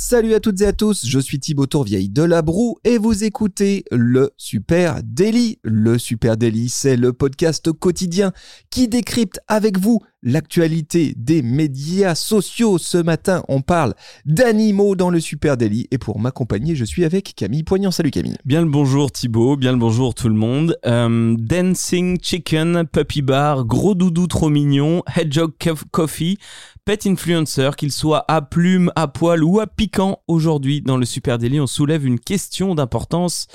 Salut à toutes et à tous, je suis Thibaut Tourvieille de La Broue et vous écoutez le Super Daily. Le Super Daily, c'est le podcast quotidien qui décrypte avec vous l'actualité des médias sociaux. Ce matin, on parle d'animaux dans le Super Daily et pour m'accompagner, je suis avec Camille Poignant. Salut Camille. Bien le bonjour Thibaut, bien le bonjour tout le monde. Euh, Dancing Chicken, Puppy Bar, Gros Doudou trop mignon, Hedgehog Coffee, Pet Influencer, qu'il soit à plume, à poil ou à piquant, aujourd'hui dans le Super Daily, on soulève une question d'importance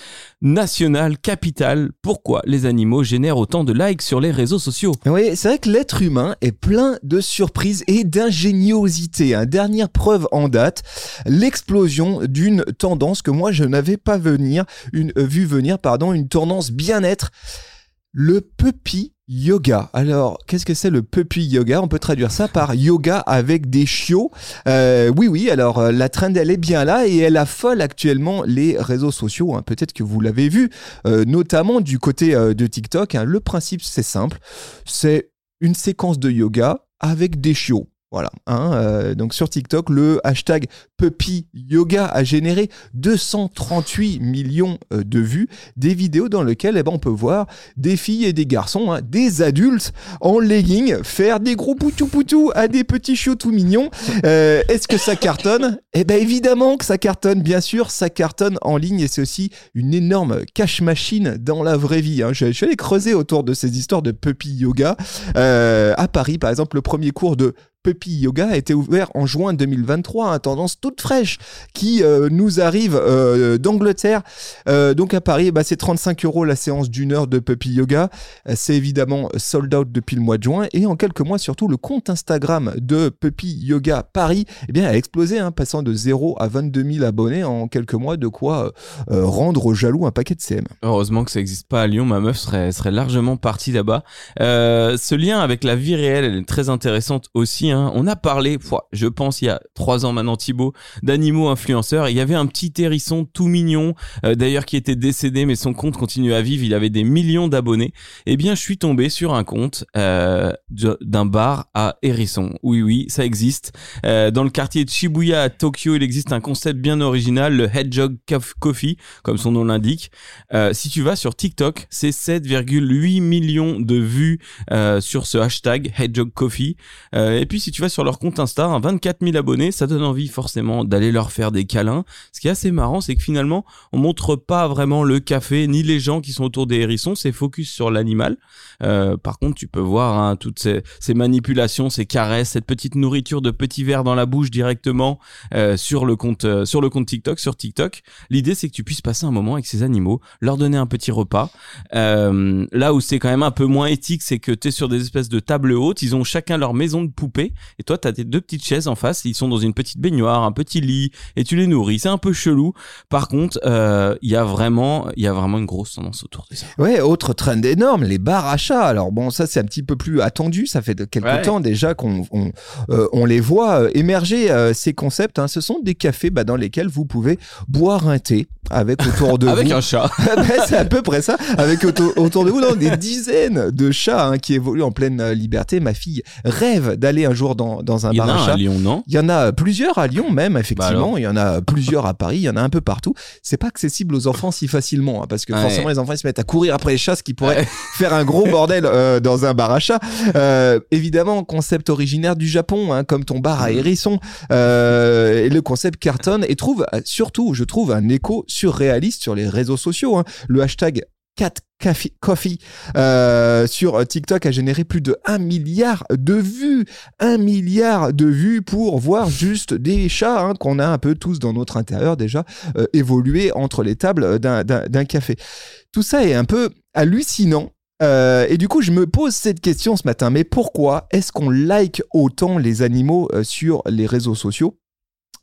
nationale, capitale. Pourquoi les animaux génèrent autant de likes sur les réseaux sociaux? Oui, c'est vrai que l'être humain est plein de surprises et d'ingéniosité. Hein. Dernière preuve en date, l'explosion d'une tendance que moi je n'avais pas venir, une, euh, vu venir, pardon, une tendance bien-être. Le puppy Yoga. Alors, qu'est-ce que c'est le puppy yoga? On peut traduire ça par yoga avec des chiots. Euh, oui, oui, alors euh, la trend, elle est bien là et elle affole actuellement les réseaux sociaux. Hein. Peut-être que vous l'avez vu, euh, notamment du côté de TikTok. Hein. Le principe, c'est simple. C'est une séquence de yoga avec des chiots. Voilà. Hein, euh, donc sur TikTok, le hashtag Puppy Yoga a généré 238 millions euh, de vues. Des vidéos dans lesquelles eh ben, on peut voir des filles et des garçons, hein, des adultes en legging, faire des gros poutou poutou à des petits chiots tout mignons. Euh, est-ce que ça cartonne? Eh bien évidemment que ça cartonne, bien sûr, ça cartonne en ligne et c'est aussi une énorme cash machine dans la vraie vie. Hein. Je, je, suis allé creuser autour de ces histoires de Puppy Yoga. à Paris, par exemple, le premier cours de Puppy Yoga a été ouvert en juin 2023, un tendance toute fraîche qui euh, nous arrive euh, d'Angleterre. Euh, donc à Paris, bah, c'est 35 euros la séance d'une heure de Puppy Yoga. C'est évidemment sold out depuis le mois de juin et en quelques mois surtout le compte Instagram de Puppy Yoga Paris eh bien, a explosé, hein, passant de 0 à 22 000 abonnés en quelques mois, de quoi rendre jaloux un paquet de CM. Heureusement que ça n'existe pas à Lyon, ma meuf serait, serait largement partie là-bas. ce lien avec la vie réelle, elle est très intéressante aussi. Hein. On a parlé, je pense il y a trois ans maintenant Thibaut, d'animaux influenceurs. Il y avait un petit hérisson tout mignon, euh, d'ailleurs qui était décédé, mais son compte continuait à vivre. Il avait des millions d'abonnés. Eh bien, je suis tombé sur un compte euh, d'un bar à hérisson. Oui, oui, ça existe. Euh, dans le quartier de Shibuya à Tokyo, il existe un concept bien original, le Hedgehog Coffee, comme son nom l'indique. si tu vas sur TikTok, c'est 7,8 millions de vues sur ce hashtag Hedgehog Coffee. et puis si tu vas sur leur compte Insta, 24 000 abonnés, ça donne envie forcément d'aller leur faire des câlins. Ce qui est assez marrant, c'est que finalement, on montre pas vraiment le café ni les gens qui sont autour des hérissons, c'est focus sur l'animal. Euh, par contre, tu peux voir hein, toutes ces, ces, manipulations, ces caresses, cette petite nourriture de petits verres dans la bouche directement euh, sur le compte euh, sur le compte TikTok, sur TikTok. L'idée, c'est que tu puisses passer un moment avec ces animaux, leur donner un petit repas. Euh, là où c'est quand même un peu moins éthique, c'est que tu es sur des espèces de tables hautes, ils ont chacun leur maison de poupée et toi, tu as tes deux petites chaises en face, ils sont dans une petite baignoire, un petit lit, et tu les nourris. C'est un peu chelou. Par contre, euh, il y a vraiment, il y a vraiment une grosse tendance autour de ça. Ouais, autre trend énorme, les bars à chat. Alors bon, ça c'est un petit peu plus attendu. Ça fait quelques temps déjà qu'on on, euh, on, les voit euh, émerger ces concepts. Hein. Ce sont des cafés bah, dans lesquels vous pouvez boire un thé avec autour de avec vous. un chat. C'est à peu près ça. Avec autour, de vous non, des dizaines de chats hein, qui évoluent en pleine liberté. Ma fille rêve d'aller un jour dans, dans un il bar à, chat. à Lyon, non? Il y en a plusieurs à Lyon même, effectivement. Bah il y en a plusieurs à Paris. Il y en a un peu partout. C'est pas accessible aux enfants si facilement, hein, parce que Ouais. forcément les enfants ils se mettent à courir après les chats, ce qui pourrait faire un gros bordel euh, dans un bar à chat. Euh, évidemment, concept originaire du Japon, hein, comme ton bar à Mhm. hérisson. Euh, et le concept cartonne et trouve surtout, je trouve, un écho surréaliste sur les réseaux sociaux. hein. Le hashtag Cat Coffee, Coffee, euh, sur TikTok a généré plus de 1 milliard de vues. 1 milliard de vues pour voir juste des chats hein, qu'on a un peu tous dans notre intérieur déjà euh, évoluer entre les tables d'un café. Tout ça est un peu hallucinant. Euh, et du coup, je me pose cette question ce matin. Mais pourquoi est-ce qu'on like autant les animaux euh, sur les réseaux sociaux?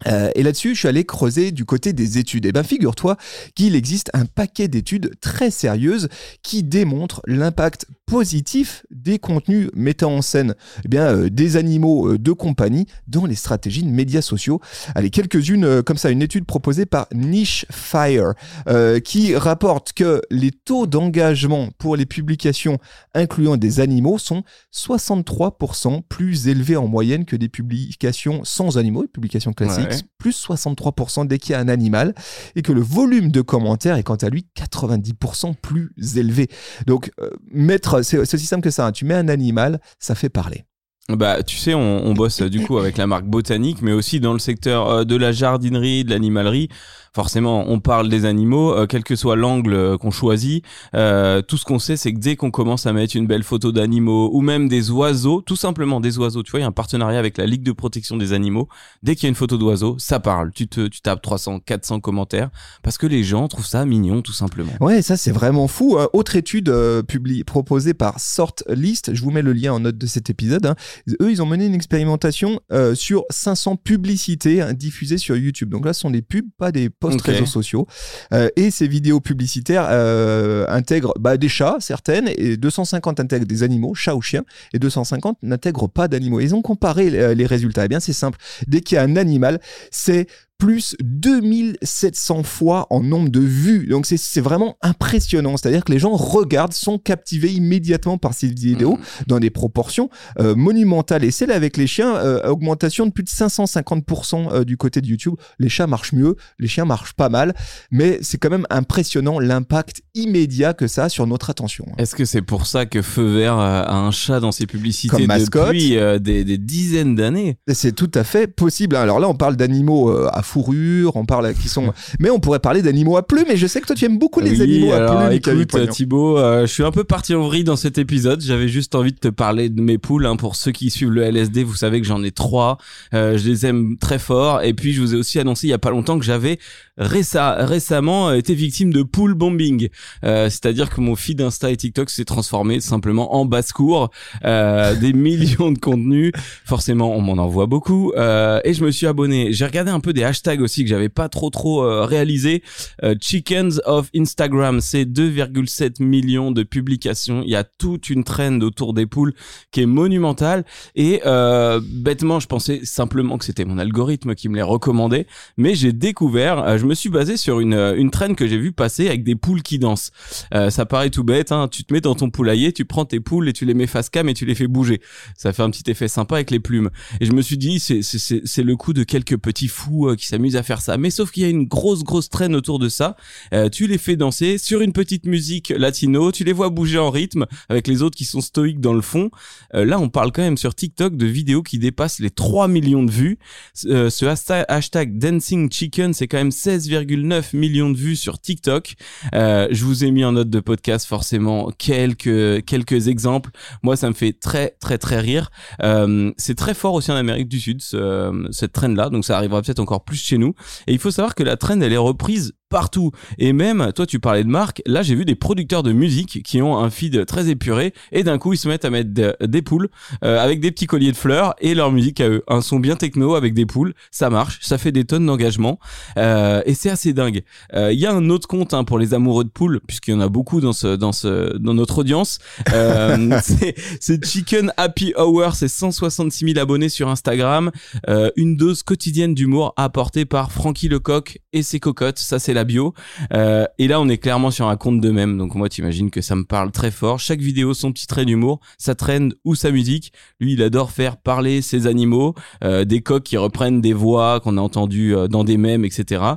Euh, et là-dessus, je suis allé creuser du côté des études. Et ben, figure-toi qu'il existe un paquet d'études très sérieuses qui démontrent l'impact positif des contenus mettant en scène eh bien, euh, des animaux euh, de compagnie dans les stratégies de médias sociaux. Allez, quelques-unes comme ça. Une étude proposée par Niche Fire qui rapporte que les taux d'engagement pour les publications incluant des animaux sont 63% plus élevés en moyenne que des publications sans animaux, les publications classiques plus 63% dès qu'il y a un animal, et que le volume de commentaires est quant à lui 90% plus élevé. Donc, euh, mettre, c'est aussi simple que ça, hein. tu mets un animal, ça fait parler. Bah, tu sais, on, on bosse du coup avec la marque Botanique, mais aussi dans le secteur euh, de la jardinerie, de l'animalerie forcément, on parle des animaux, euh, quel que soit l'angle euh, qu'on choisit. Euh, tout ce qu'on sait, c'est que dès qu'on commence à mettre une belle photo d'animaux ou même des oiseaux, tout simplement des oiseaux, tu vois, il y a un partenariat avec la Ligue de protection des animaux. Dès qu'il y a une photo d'oiseau, ça parle. Tu te, tu tapes 300, 400 commentaires parce que les gens trouvent ça mignon, tout simplement. Ouais, ça c'est vraiment fou. autre étude proposée par Sortlist, je vous mets le lien en note de cet épisode. Hein. Eux, ils ont mené une expérimentation sur 500 publicités hein, diffusées sur YouTube. Donc là, ce sont des pubs, pas des post réseaux sociaux. Euh, et ces vidéos publicitaires euh, intègrent bah, des chats, certaines, et 250 intègrent des animaux, chats ou chiens, et 250 n'intègrent pas d'animaux. Ils ont comparé euh, les résultats. Eh bien, c'est simple. Dès qu'il y a un animal, c'est plus 2700 fois en nombre de vues. Donc c'est vraiment impressionnant. C'est-à-dire que les gens regardent, sont captivés immédiatement par ces vidéos mmh. dans des proportions euh, monumentales. Et celle avec les chiens, euh, augmentation de plus de 550% euh, du côté de YouTube. Les chats marchent mieux, les chiens marchent pas mal, mais c'est quand même impressionnant l'impact immédiat que ça a sur notre attention. Est-ce que c'est pour ça que Feu Vert a un chat dans ses publicités depuis des, des, dizaines d'années? C'est tout à fait possible. Alors là, on parle d'animaux à fourrure, on parle qui sont. mais on pourrait parler d'animaux à plumes. Et je sais que toi tu aimes beaucoup les animaux à plumes. Écoute, Thibaut, euh, je suis un peu parti en vrille dans cet épisode. J'avais juste envie de te parler de mes poules. Hein. Pour ceux qui suivent le LSD, vous savez que j'en ai trois. Euh, je les aime très fort. Et puis je vous ai aussi annoncé il y a pas longtemps que j'avais récemment été victime de pool bombing. Euh, c'est-à-dire que mon feed Insta et TikTok s'est transformé simplement en basse-cour. des millions de contenus. Forcément, on m'en envoie beaucoup. et je me suis abonné. J'ai regardé un peu des hashtags hashtag aussi que j'avais pas trop trop euh, réalisé. Euh, Chickens of Instagram, c'est 2,7 millions de publications. Il y a toute une trend autour des poules qui est monumentale. Et euh, bêtement, je pensais simplement que c'était mon algorithme qui me les recommandait, mais j'ai découvert, je me suis basé sur une une trend que j'ai vu passer avec des poules qui dansent. ça paraît tout bête, hein. Tu te mets dans ton poulailler, tu prends tes poules et tu les mets face cam et tu les fais bouger. Ça fait un petit effet sympa avec les plumes. Et je me suis dit, c'est c'est le coup de quelques petits fous qui s'amuse à faire ça. Mais sauf qu'il y a une grosse grosse traîne autour de ça. Euh, tu les fais danser sur une petite musique latino, tu les vois bouger en rythme avec les autres qui sont stoïques dans le fond. Euh, là, on parle quand même sur TikTok de vidéos qui dépassent les 3 millions de vues. Euh, ce hashtag Dancing Chicken, c'est quand même 16,9 millions de vues sur TikTok. je vous ai mis en note de podcast forcément quelques quelques exemples. Moi, ça me fait très très très rire. c'est très fort aussi en Amérique du Sud cette traîne là, donc ça arrivera peut-être encore plus chez nous. Et il faut savoir que la trend, elle est reprise partout. Et même, toi, tu parlais de marque. Là, j'ai vu des producteurs de musique qui ont un feed très épuré et d'un coup, ils se mettent à mettre des poules euh, avec des petits colliers de fleurs et leur musique à eux. Un son bien techno avec des poules, ça marche, ça fait des tonnes d'engagement euh, et c'est assez dingue. Euh, il y a un autre compte hein, pour les amoureux de poules, puisqu'il y en a beaucoup dans ce dans ce dans notre audience. c'est Chicken Happy Hour, c'est 166 000 abonnés sur Instagram, une dose quotidienne d'humour apportée par Frankie Lecoq et ses cocottes. Ça, c'est la bio. Euh, et là, on est clairement sur un compte de même. Donc moi, t'imagines que ça me parle très fort. Chaque vidéo, son petit trait d'humour, sa trend ou sa musique. Lui, il adore faire parler ses animaux, euh, des coqs qui reprennent des voix qu'on a entendues euh, dans des mèmes, etc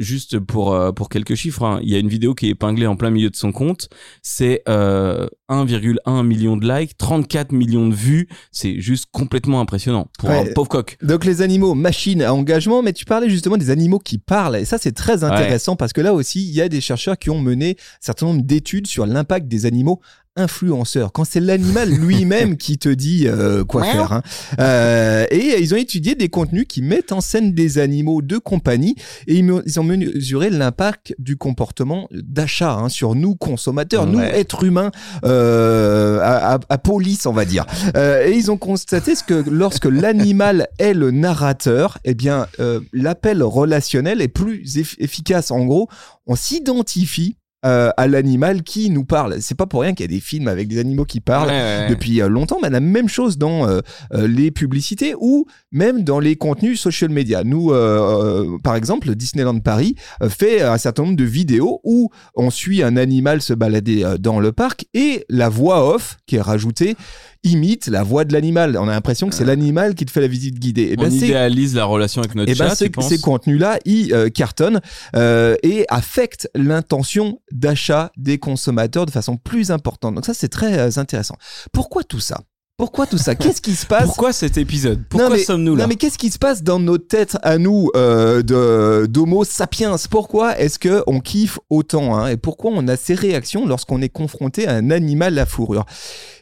juste pour euh, pour quelques chiffres, hein, il y a une vidéo qui est épinglée en plein milieu de son compte. C'est euh, 1,1 million de likes, 34 millions de vues. C'est juste complètement impressionnant pour un pauvre coq. Donc les animaux, machines à engagement, mais tu parlais justement des animaux qui parlent. Et ça, c'est très intéressant parce que là aussi, il y a des chercheurs qui ont mené un certain nombre d'études sur l'impact des animaux influenceur, quand c'est l'animal lui-même qui te dit euh, quoi faire. hein. Euh, et ils ont étudié des contenus qui mettent en scène des animaux de compagnie et ils, ont mesuré l'impact du comportement d'achat hein, sur nous consommateurs, nous êtres humains euh, à, à- à police, on va dire. Et ils ont constaté ce que lorsque l'animal est le narrateur, eh bien, l'appel relationnel est plus eff- efficace. En gros, on s'identifie euh, à l'animal qui nous parle. C'est pas pour rien qu'il y a des films avec des animaux qui parlent Ouais, ouais, ouais. depuis euh, longtemps, mais la même chose dans euh, les publicités ou même dans les contenus social media. Nous, euh, par exemple, Disneyland Paris fait un certain nombre de vidéos où on suit un animal se balader dans le parc et la voix off qui est rajoutée imite la voix de l'animal. On a l'impression que c'est l'animal qui te fait la visite guidée. Et On ben, c'est idéalise la relation avec notre et ben chat, tu penses ces contenus-là, ils euh, cartonnent euh, et affectent l'intention d'achat des consommateurs de façon plus importante. Donc ça, c'est très euh, intéressant. Pourquoi tout ça? Pourquoi tout ça? Qu'est-ce qui se passe? Pourquoi cet épisode? Pourquoi sommes-nous là? non mais qu'est-ce qui se passe dans nos têtes à nous euh, de d'Homo sapiens? Pourquoi est-ce que on kiffe autant hein? Et pourquoi on a ces réactions lorsqu'on est confronté à un animal à fourrure?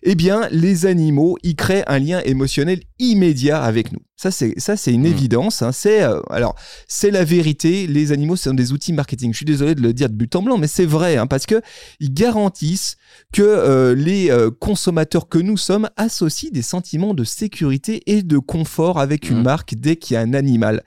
Eh bien, les animaux, ils créent un lien émotionnel immédiat avec nous. Ça c'est ça c'est une Mm. évidence. Hein. C'est euh, alors c'est la vérité. Les animaux sont des outils marketing. Je suis désolé de le dire de but en blanc, mais c'est vrai hein, parce que ils garantissent que euh, les euh, consommateurs que nous sommes associent des sentiments de sécurité et de confort avec une Mhm. marque dès qu'il y a un animal.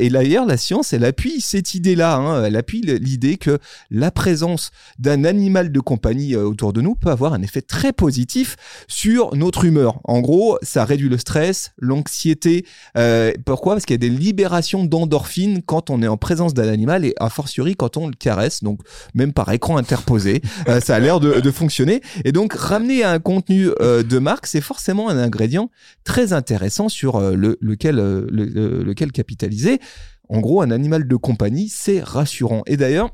Et d'ailleurs, la science, elle appuie cette idée-là. hein. Elle appuie l'idée que la présence d'un animal de compagnie autour de nous peut avoir un effet très positif sur notre humeur. En gros, ça réduit le stress, l'anxiété. Euh, pourquoi? Parce qu'il y a des libérations d'endorphines quand on est en présence d'un animal et a fortiori quand on le caresse. Donc même par écran interposé, euh, ça a l'air de, de fonctionner. Et donc ramener à un contenu euh, de marque, c'est forcément un ingrédient très intéressant sur euh, le, lequel, le- le- lequel capitaliser. En gros, un animal de compagnie, c'est rassurant. Et d'ailleurs,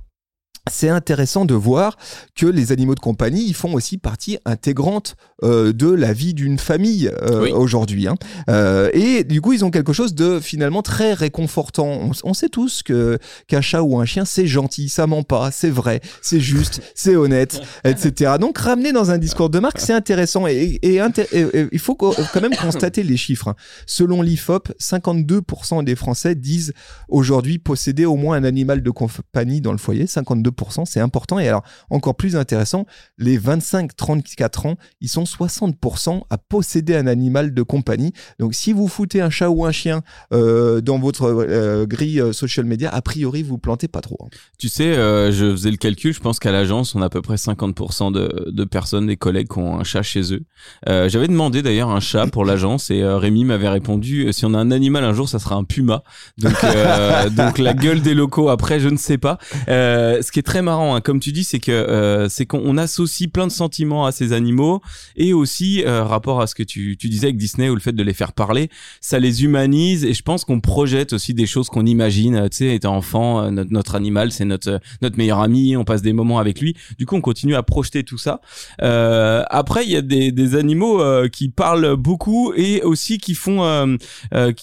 c'est intéressant de voir que les animaux de compagnie, ils font aussi partie intégrante euh, de la vie d'une famille euh, Oui. aujourd'hui. hein. Euh, et du coup, ils ont quelque chose de finalement très réconfortant. On, on sait tous que qu'un chat ou un chien, c'est gentil, ça ment pas, c'est vrai, c'est juste, c'est honnête, etc. Donc, ramener dans un discours de marque, c'est intéressant. Et, et inté- et- et il faut quand même constater les chiffres. hein. Selon l'IFOP, 52% des Français disent aujourd'hui posséder au moins un animal de compagnie dans le foyer. 52%, c'est important. Et alors, encore plus intéressant, les 25-34 ans, ils sont 60% à posséder un animal de compagnie. Donc, si vous foutez un chat ou un chien euh, dans votre euh, grille euh, social media, a priori, vous plantez pas trop. hein. Tu sais, euh, je faisais le calcul, je pense qu'à l'agence, on a à peu près 50% de, de personnes, des collègues qui ont un chat chez eux. J'avais demandé d'ailleurs un chat pour l'agence et Rémi m'avait répondu, si on a un animal un jour, ça sera un puma. Donc, donc la gueule des locaux, après, je ne sais pas. Ce qui est très marrant, hein, comme tu dis, c'est que euh, c'est qu'on on associe plein de sentiments à ces animaux et aussi euh, rapport à ce que tu, tu disais avec Disney ou le fait de les faire parler, ça les humanise et je pense qu'on projette aussi des choses qu'on imagine. Euh, Tu sais, étant enfant, euh, notre, notre animal, c'est notre euh, notre meilleur ami, on passe des moments avec lui. Du coup, on continue à projeter tout ça. Euh, après, il y a des, des animaux qui parlent beaucoup et aussi qui font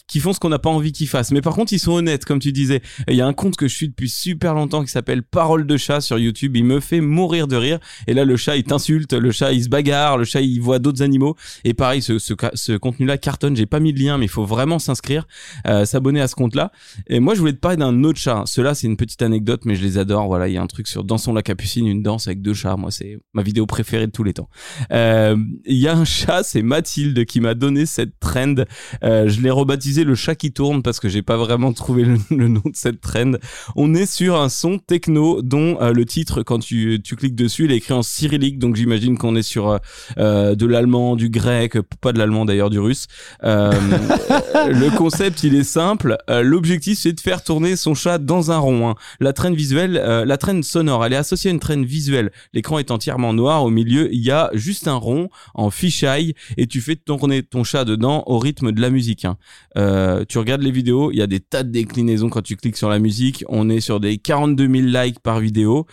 qui font ce qu'on n'a pas envie qu'ils fassent. Mais par contre, ils sont honnêtes, comme tu disais. Il y a un compte que je suis depuis super longtemps qui s'appelle Parole de chat sur YouTube. Il me fait mourir de rire. Et là, le chat, il t'insulte, le chat, il se bagarre, le chat, il voit d'autres animaux. Et pareil, ce, contenu-là cartonne. J'ai pas mis de lien, mais il faut vraiment s'inscrire, euh, s'abonner à ce compte-là. Et moi, je voulais te parler d'un autre chat. Cela, c'est une petite anecdote, mais je les adore. Voilà, il y a un truc sur Dansons la capucine, une danse avec deux chats. Moi, c'est ma vidéo préférée de tous les temps. Euh, Il y a un chat, c'est Mathilde, qui m'a donné cette trend. Euh, je l'ai rebaptisé le chat qui tourne parce que j'ai pas vraiment trouvé le nom de cette trend. On est sur un son techno euh, le titre, quand tu, cliques dessus, il est écrit en cyrillique. Donc j'imagine qu'on est sur euh, euh, de l'allemand, du grec, pas de l'allemand d'ailleurs, du russe. Le concept, il est simple. L'objectif, c'est de faire tourner son chat dans un rond. hein. La traîne visuelle, la traîne sonore, elle est associée à une traîne visuelle. L'écran est entièrement noir. Au milieu, il y a juste un rond en fisheye et tu fais tourner ton chat dedans au rythme de la musique. hein. Tu regardes les vidéos, il y a des tas de déclinaisons quand tu cliques sur la musique. On est sur des 42 000 likes par vidéo.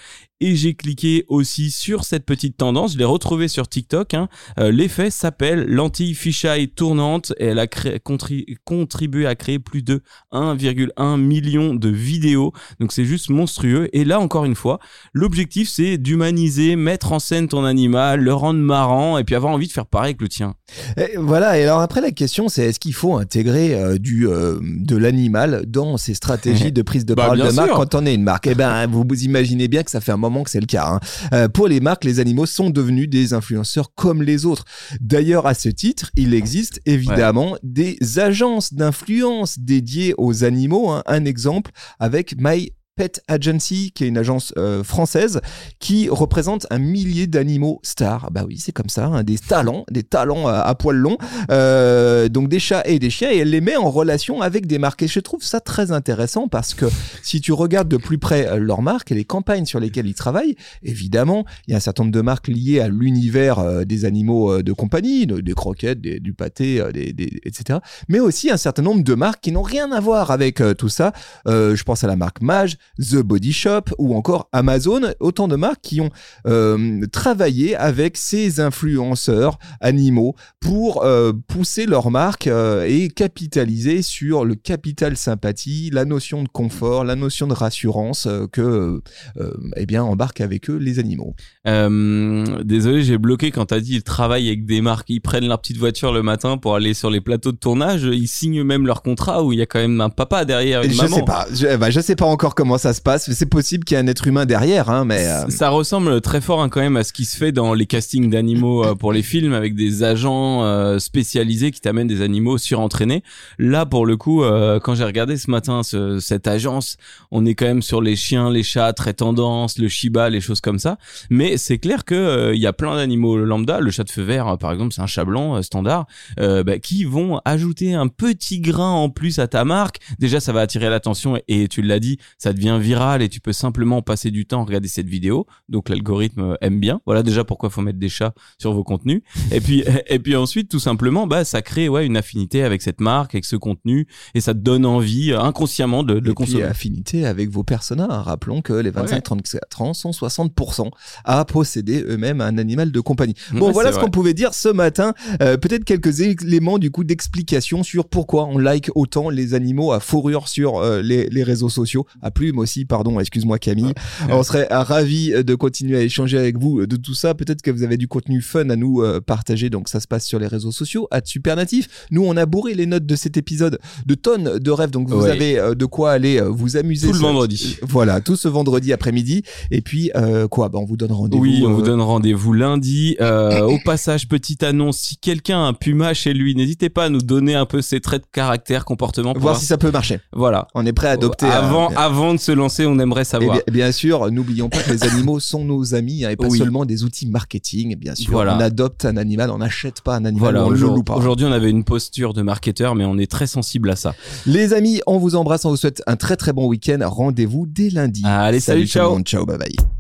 Et j'ai cliqué aussi sur cette petite tendance. Je l'ai retrouvée sur TikTok. Hein. Euh, L'effet s'appelle lentille fisheye tournante et elle a créé, contribué à créer plus de 1,1 million de vidéos. Donc c'est juste monstrueux. Et là encore une fois, l'objectif c'est d'humaniser, mettre en scène ton animal, le rendre marrant et puis avoir envie de faire pareil avec le tien. Et voilà, et alors après la question c'est est-ce qu'il faut intégrer euh, du euh, de l'animal dans ses stratégies de prise de Bah, parole de marque quand on est une marque? Eh ben vous vous imaginez bien que ça fait un moment que c'est le cas. hein. Euh, pour les marques, les animaux sont devenus des influenceurs comme les autres. D'ailleurs, à ce titre, il existe évidemment des agences d'influence dédiées aux animaux. hein. Un exemple avec My Pet Agency, qui est une agence euh, française qui représente un millier d'animaux stars. Bah oui, c'est comme ça, hein, des talents, des talents à, à poil long, euh, donc des chats et des chiens, et elle les met en relation avec des marques. Et je trouve ça très intéressant parce que si tu regardes de plus près euh, leurs marques et les campagnes sur lesquelles ils travaillent, évidemment, il y a un certain nombre de marques liées à l'univers des animaux de compagnie, de- des croquettes, du pâté, etc. Mais aussi un certain nombre de marques qui n'ont rien à voir avec tout ça. Je pense à la marque Mage, The Body Shop ou encore Amazon, autant de marques qui ont euh, travaillé avec ces influenceurs animaux pour euh, pousser leur marque euh, et capitaliser sur le capital sympathie, la notion de confort, la notion de rassurance que eh bien embarquent avec eux les animaux. Désolé, j'ai bloqué quand t'as dit ils travaillent avec des marques, ils prennent leur petite voiture le matin pour aller sur les plateaux de tournage, ils signent même leur contrat où il y a quand même un papa derrière, une je maman. sais pas, je, bah, je sais pas encore comment ça se passe. C'est possible qu'il y ait un être humain derrière, hein, mais euh, Ça ressemble très fort hein, quand même à ce qui se fait dans les castings d'animaux euh, pour les films avec des agents euh, spécialisés qui t'amènent des animaux surentraînés. Là, pour le coup, quand j'ai regardé ce matin ce- cette agence, on est quand même sur les chiens, les chats très tendance, le shiba, les choses comme ça. Mais c'est clair que il y a plein d'animaux lambda. Le chat de feu vert, par exemple, c'est un chat blanc standard, bah, qui vont ajouter un petit grain en plus à ta marque. Déjà, ça va attirer l'attention et, et tu l'as dit, ça devient viral et tu peux simplement passer du temps à regarder cette vidéo. Donc l'algorithme euh, aime bien. Voilà déjà pourquoi faut mettre des chats sur vos contenus. Et puis et puis ensuite tout simplement bah ça crée ouais une affinité avec cette marque, avec ce contenu et ça te donne envie euh, inconsciemment de, de et puis consommer. affinité avec vos personas. Rappelons que les Ouais. 25-34 ans sont 60% à posséder eux-mêmes un animal de compagnie. Bon, Ouais, voilà ce qu'on pouvait dire ce matin. Euh, Peut-être quelques éléments du coup d'explication sur pourquoi on like autant les animaux à fourrure sur euh, les, les réseaux sociaux, à plume aussi, pardon, excuse-moi Camille. On serait euh, ravis de continuer à échanger avec vous de tout ça. Peut-être que vous avez du contenu fun à nous euh, partager, donc ça se passe sur les réseaux sociaux, à Supernatif. Nous, on a bourré les notes de cet épisode de tonnes de rêves, donc vous Ouais. avez euh, de quoi aller euh, vous amuser. Tout le ce- vendredi. Voilà, tout ce vendredi après-midi. Et puis, euh, quoi? Bah, On vous donne rendez-vous. Oui, on euh, vous donne rendez-vous lundi. Euh, au passage, petite annonce, si quelqu'un a un puma chez lui, n'hésitez pas à nous donner un peu ses traits de caractère, comportement. Pour Voir si ça peut marcher. Voilà. On est prêt à adopter. avant, avant de se lancer, on aimerait Et savoir. bien, bien sûr, n'oublions pas que les animaux sont nos amis hein, et pas Oui. seulement des outils marketing. Bien sûr, Voilà. on adopte un animal, on n'achète pas un animal, Voilà, on ne le aujourd'hui, loue pas. aujourd'hui, on avait une posture de marketeur, mais on est très sensible à ça. Les amis, on vous embrasse, on vous souhaite un très très bon week-end. Rendez-vous dès lundi. Allez, salut, tout le ciao. monde. Ciao, bye bye.